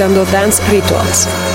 estás Dance Rituals.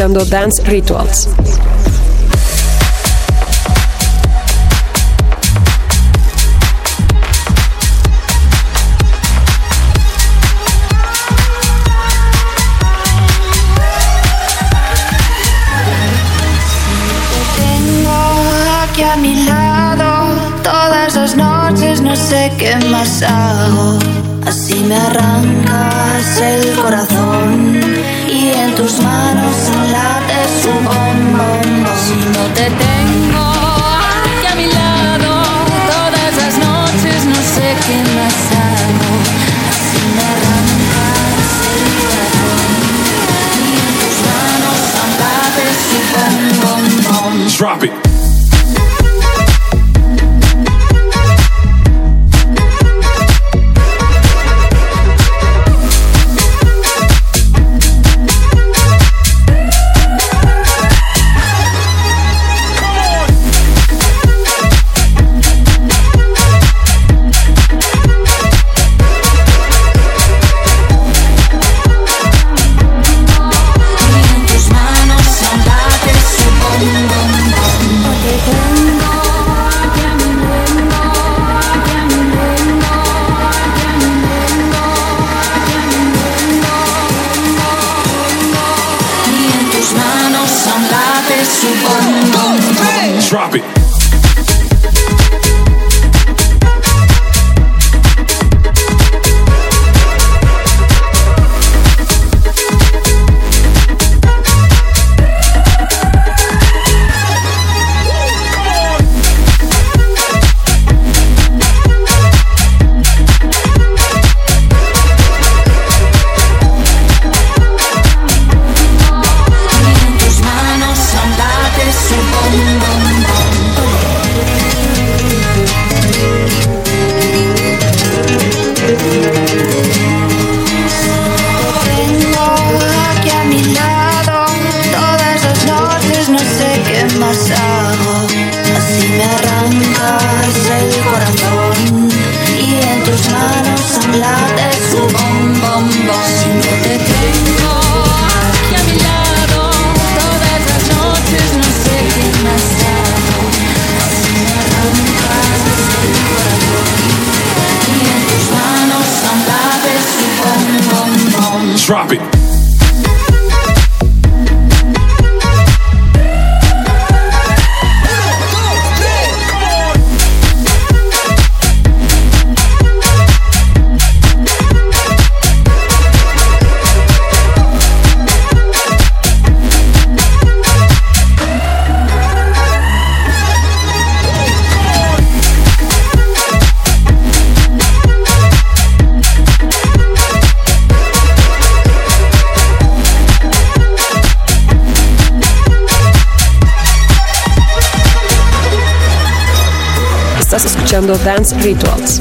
Dance Rituals. Drop it. Arrancas escuchando Dance Rituals.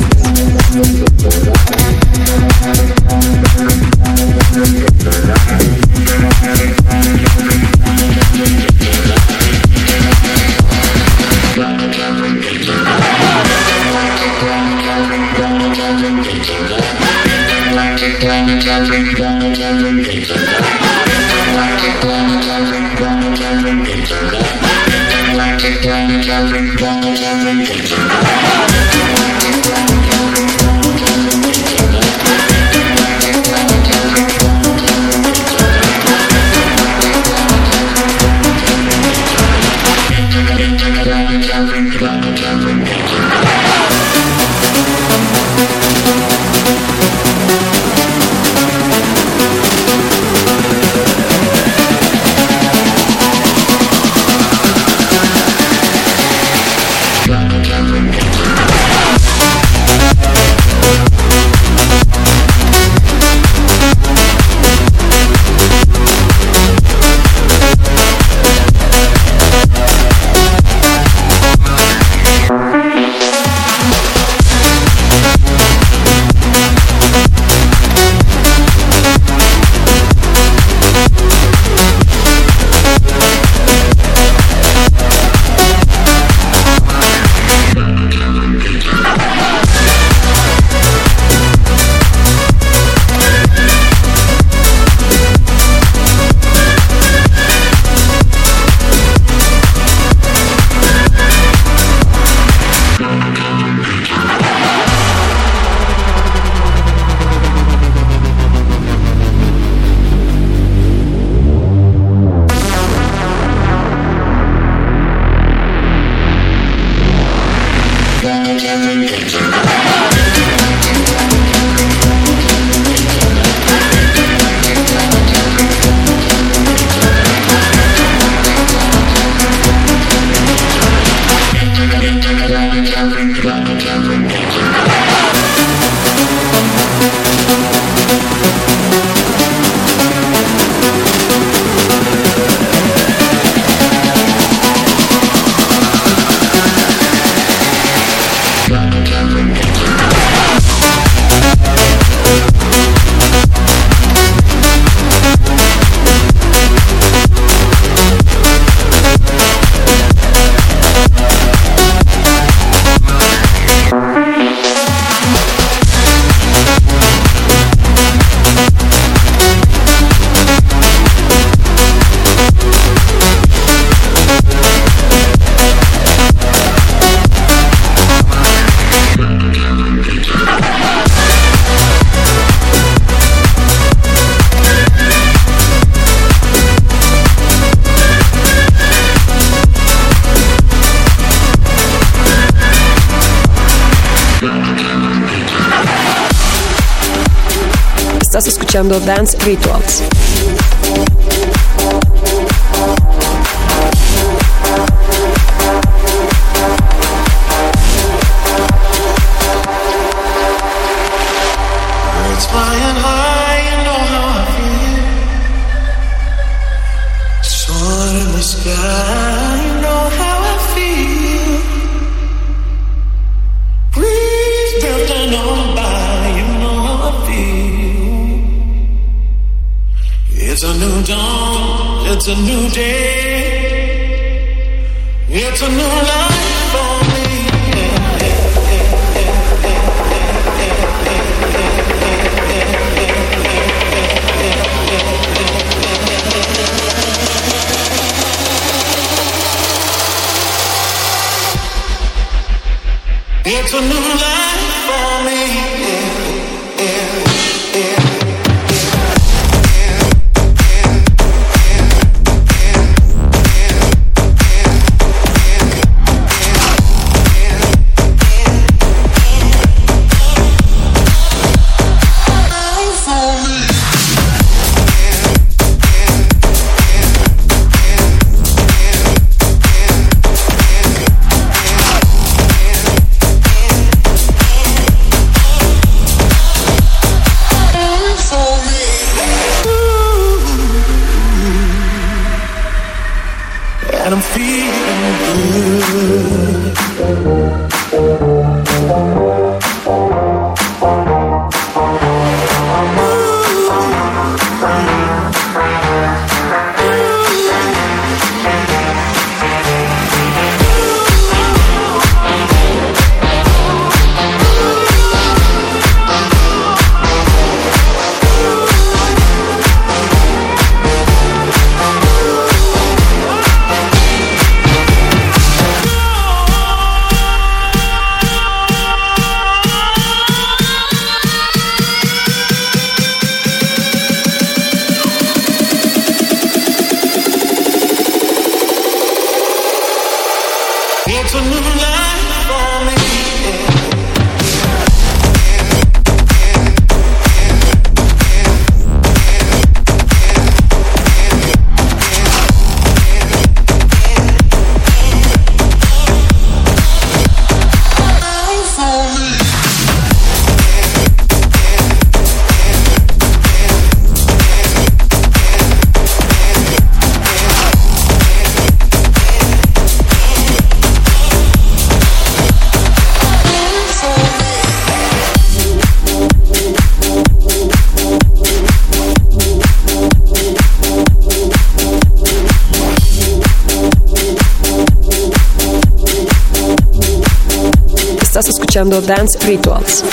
Escuchando Dance Rituals. into new life. Escuchando Dance Rituals.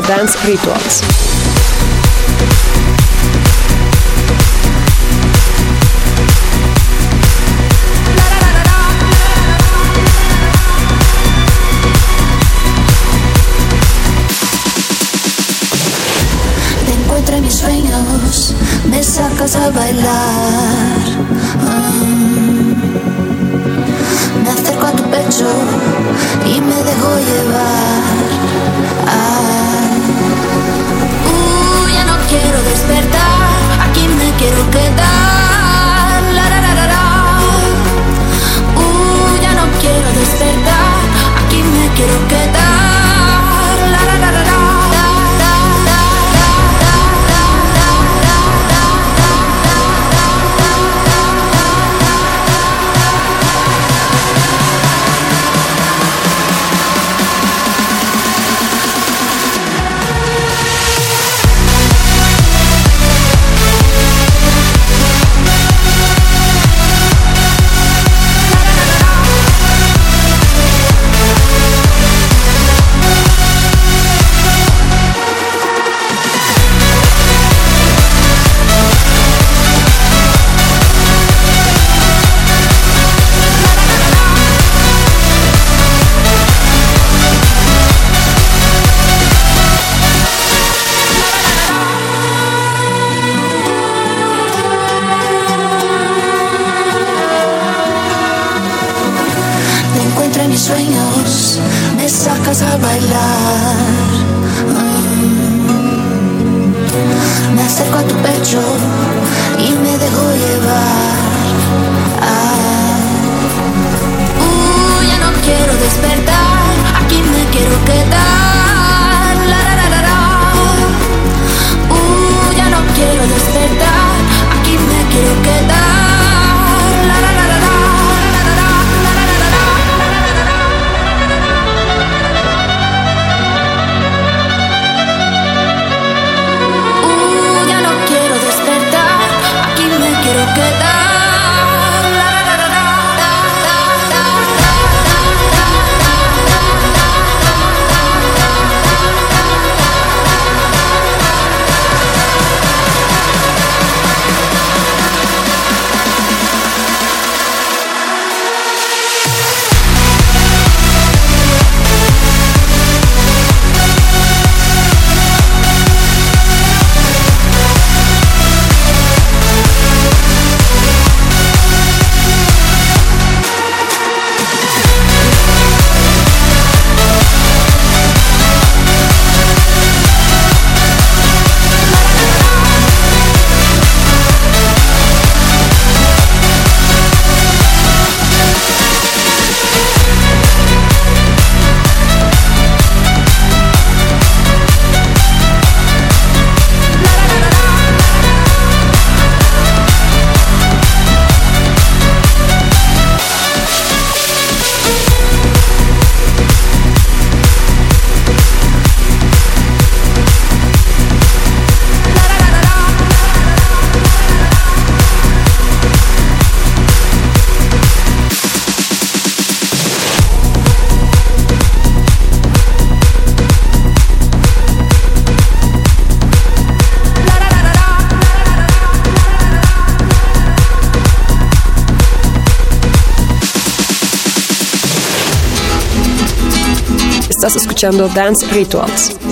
Dance Rituals. Escuchando Dance Rituals.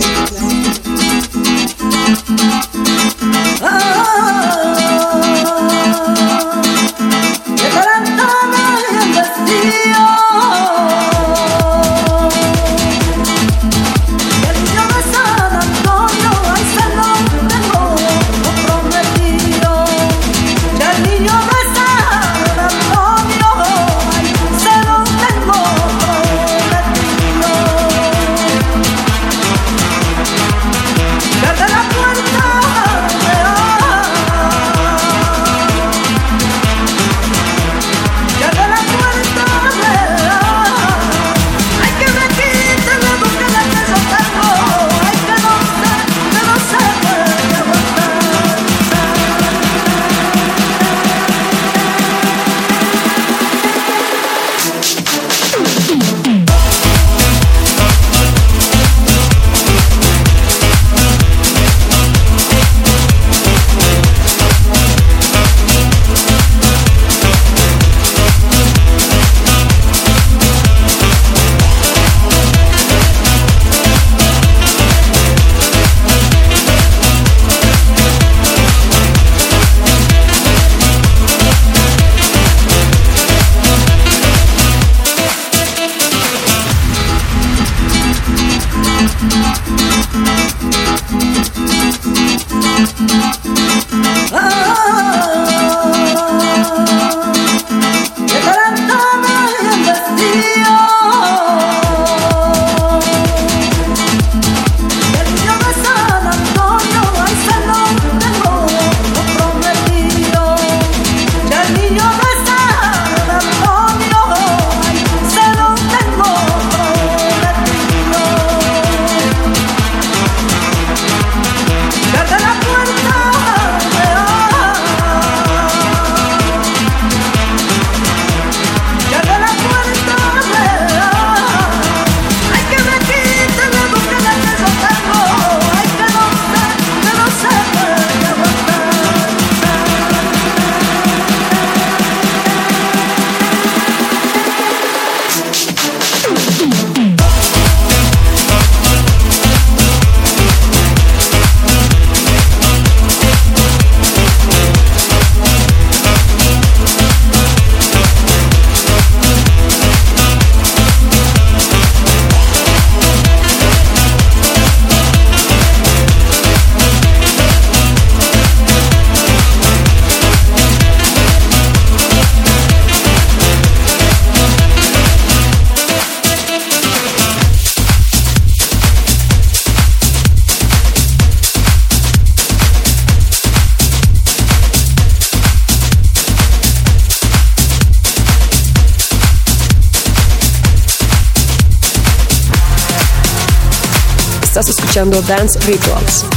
Transcendental Dance Rituals.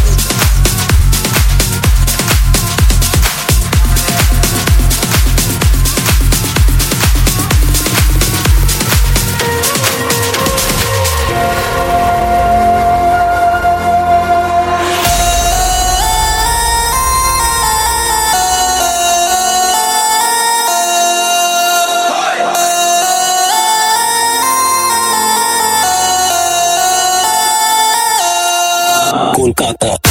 Kolkata.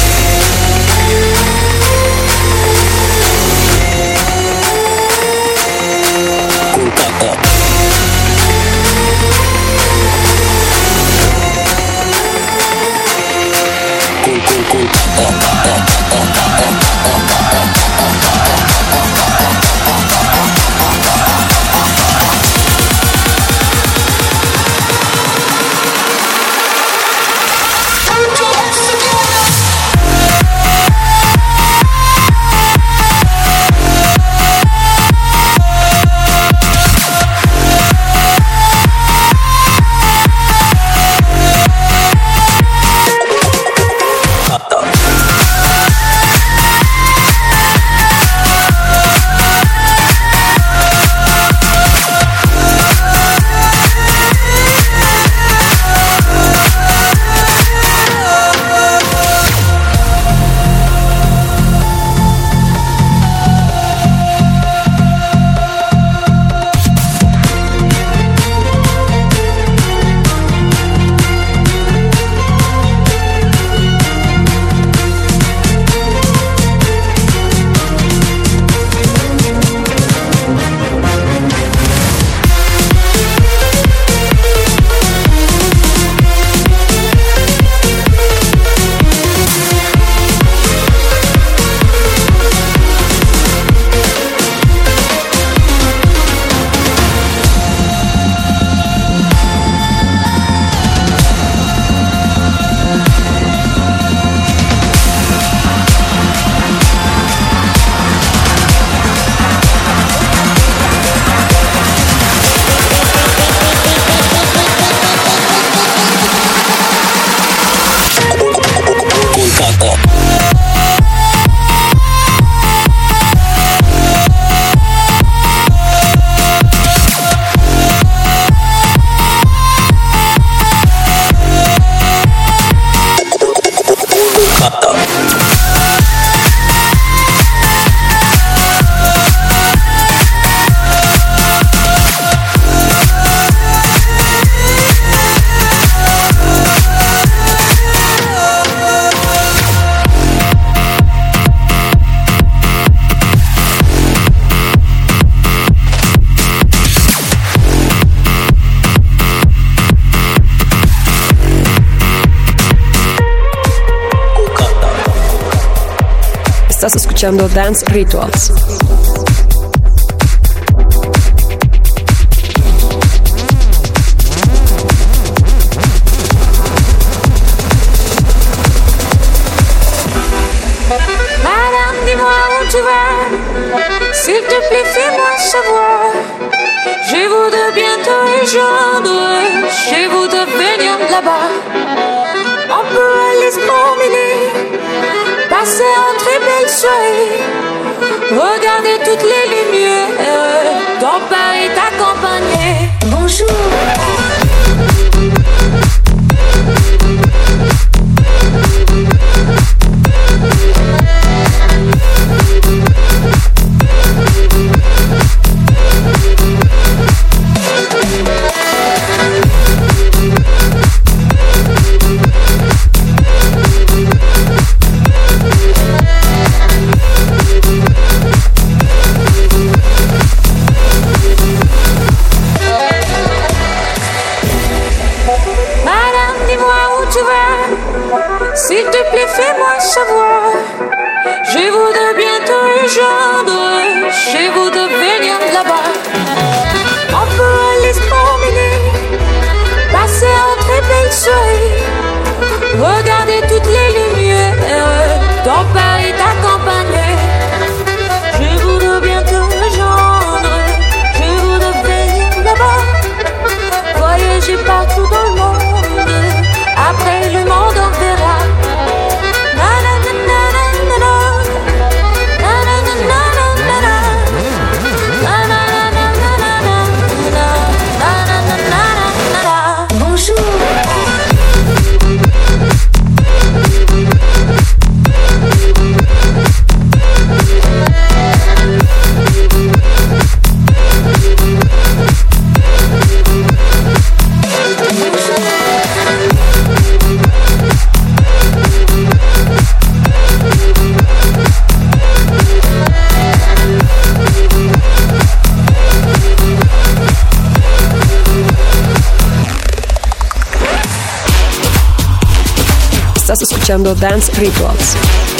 Dance Rituals. Regardez toutes les lumières dans Paris t'accompagner. Bonjour. Tango dance rituals.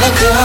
wanna go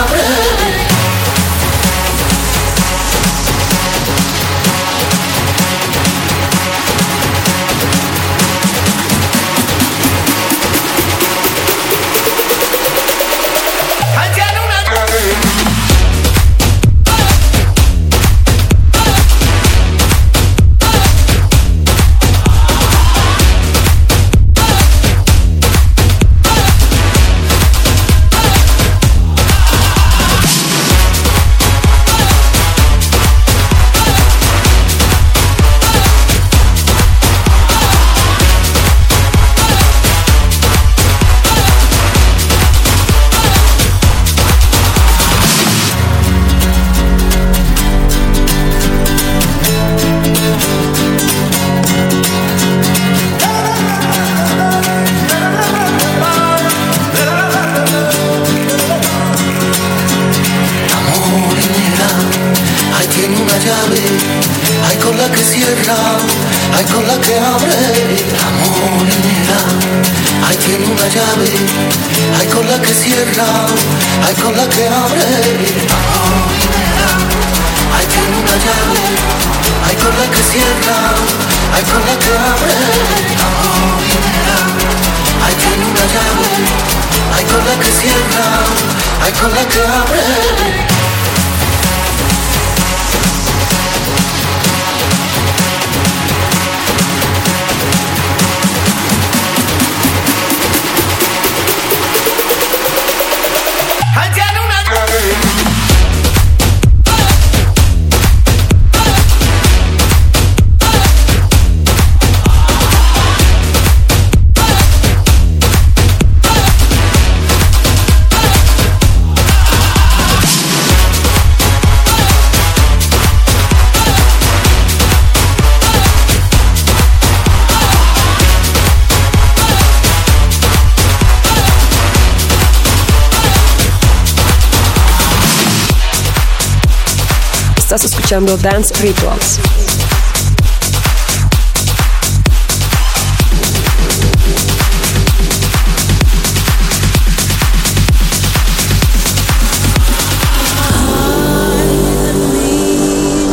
Estás escuchando Dance Rituals.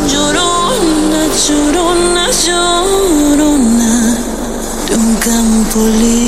Llorona, llorona, llorona de un campo libre.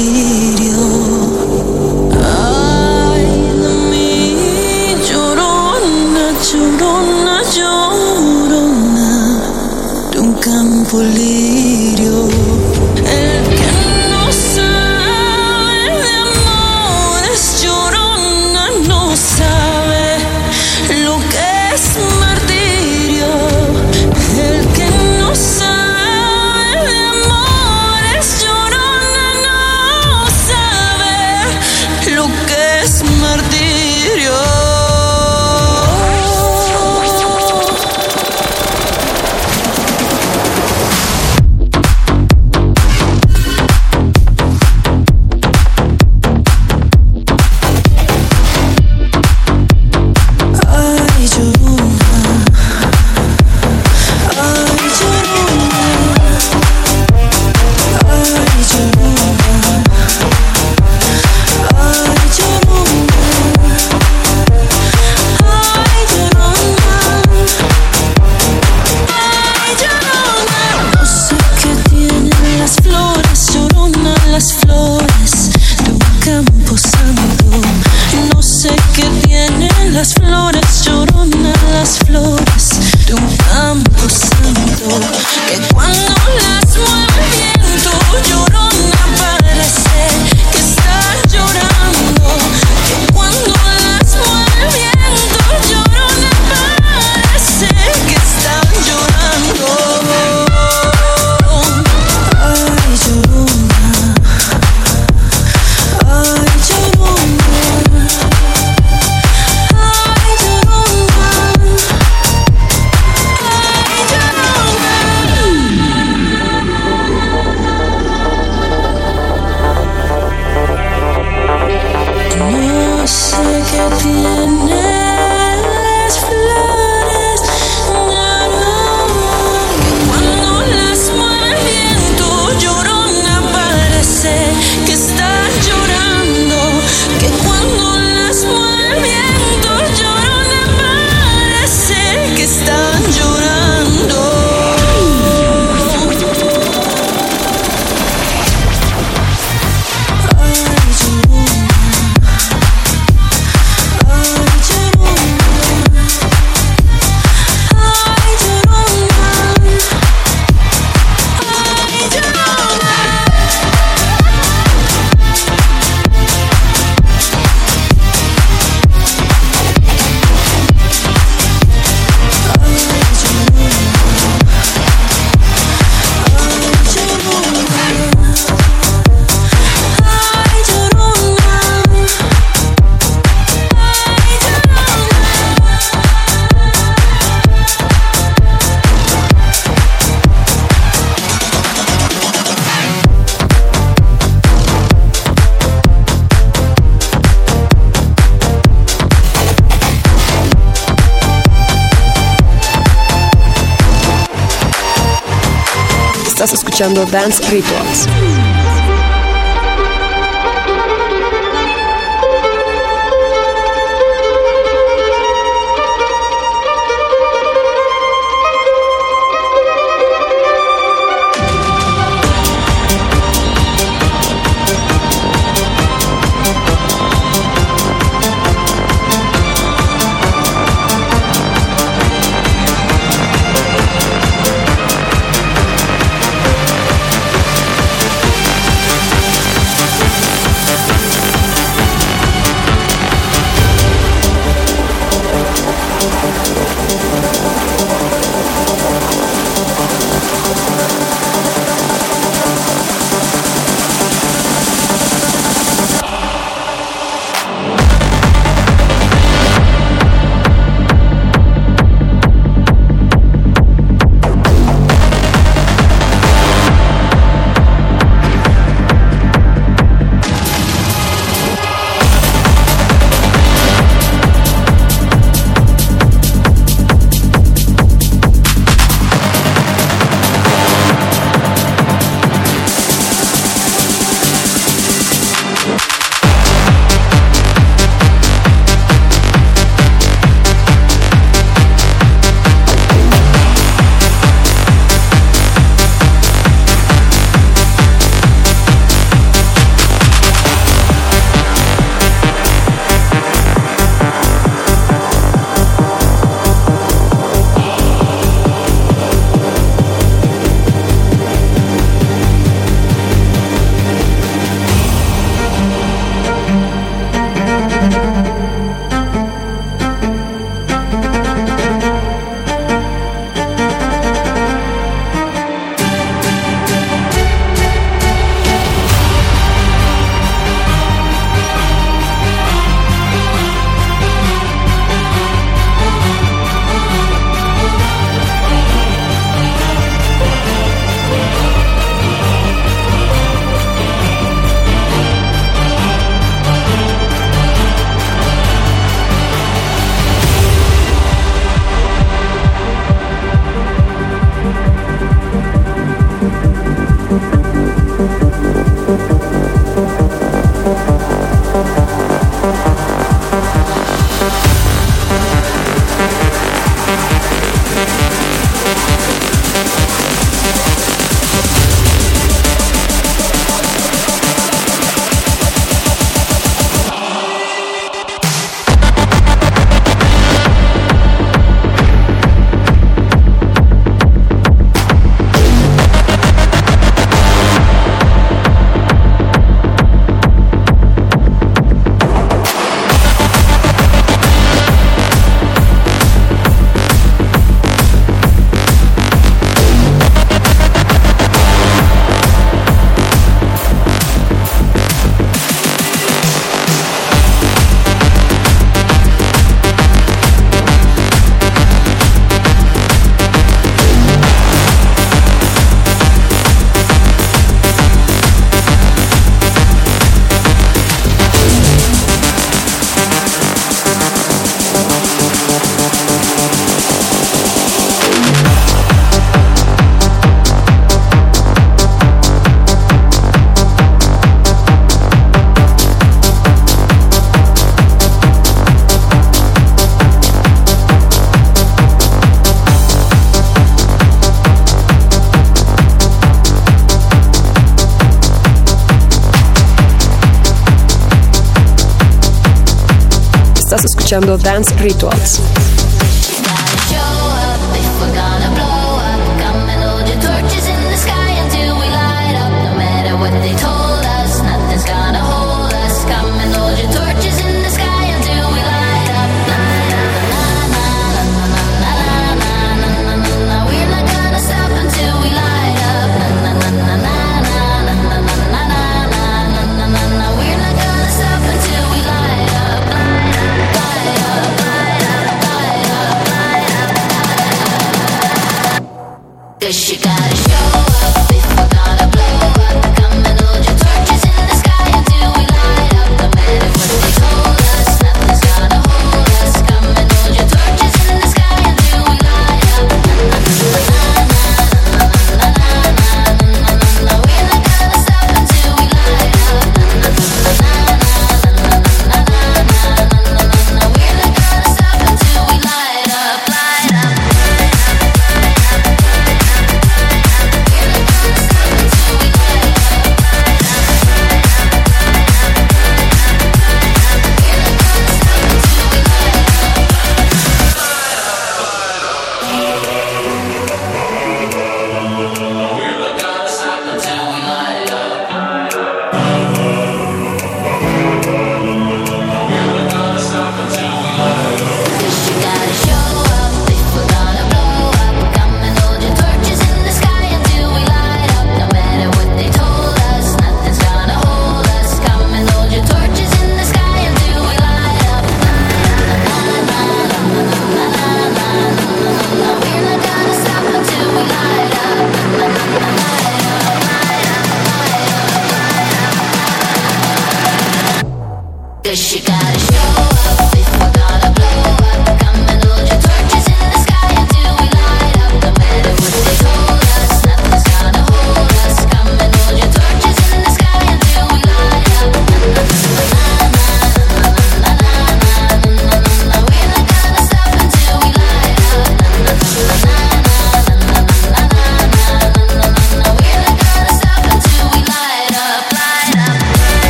Escuchando Dance Rituals. Dance Rituals. 虚假。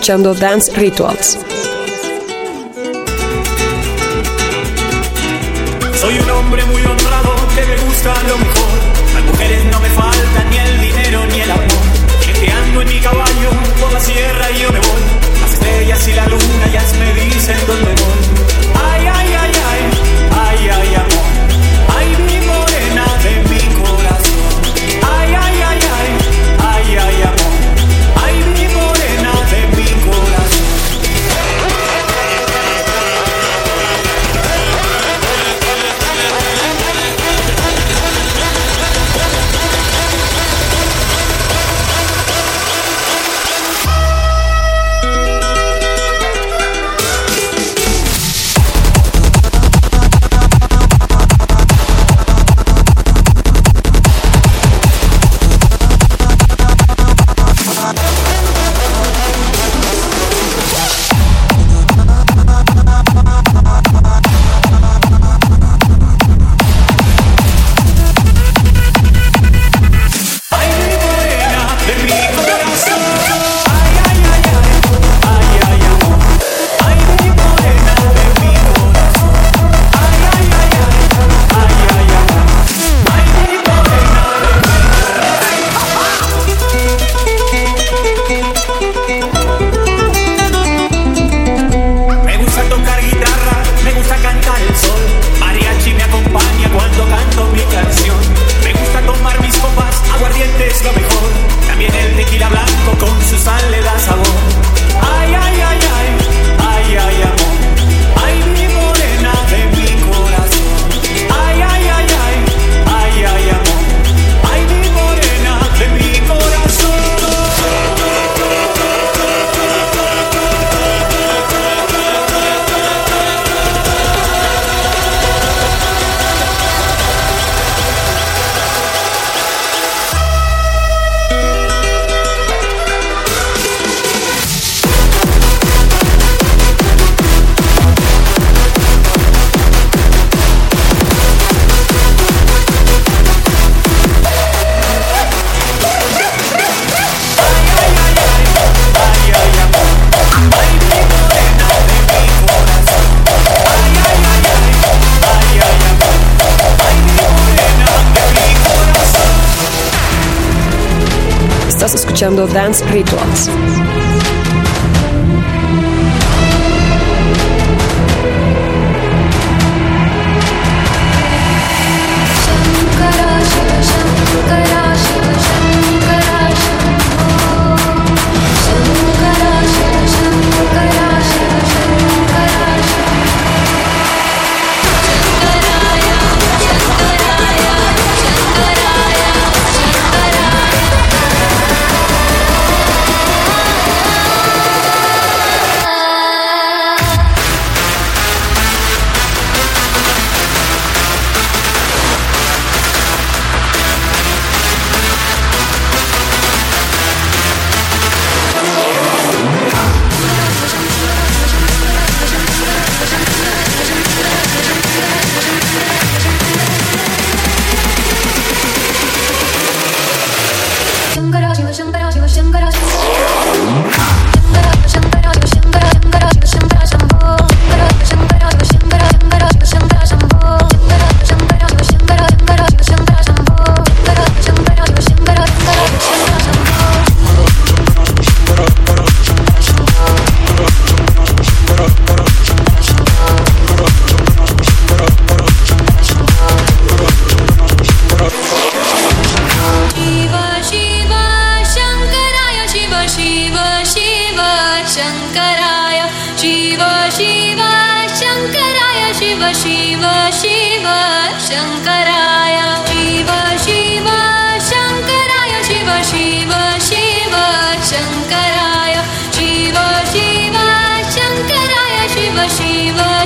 escuchando Dance Rituals.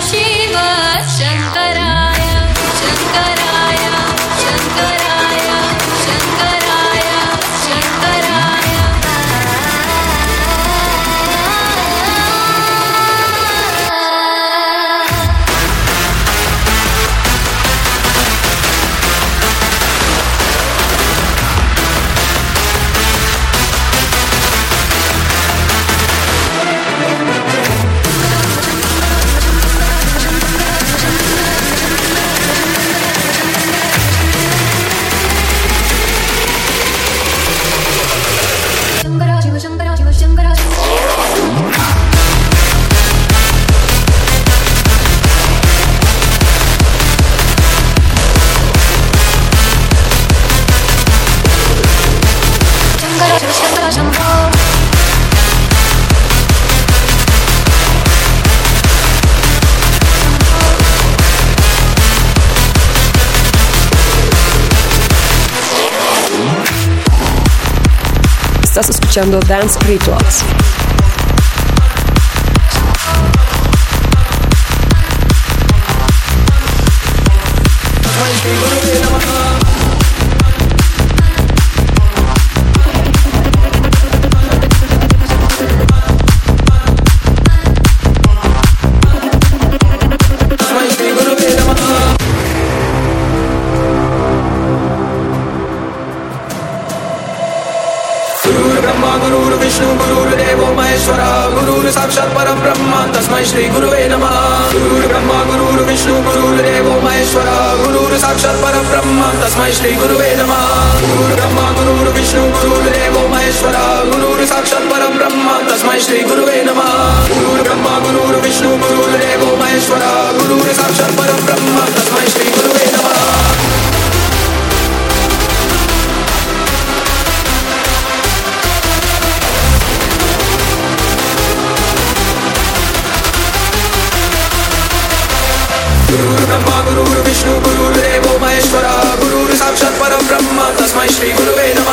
She. Escuchando Dance Rituals. गुरुर्ब्रह्मा गुरुर्विष्णु गुरुर्देवो महेश्वरा गुरुर् साक्षात् परं ब्रह्म तस्मै श्री गुरुवे नमः गुरुर्ब्रह्मा गुरुर्विष्णु गुरुर्देवो महेश्वरा गुरुर् साक्षात् परं ब्रह्म तस्मै श्री गुरुवे नमः गुरुर्ब्रह्मा गुरुर्विष्णु गुरुर्देवो महेश्वरा गुरुर् साक्षात् परं ब्रह्म तस्मै श्री गुरुवे नमः गुरुर्ब्रह्मा गुरुर्विष्णु गुरुर्देवो महेश्वरा गुरुर् साक्षात् परं ब्रह्म तस्मै श्री गुरुवे my street would have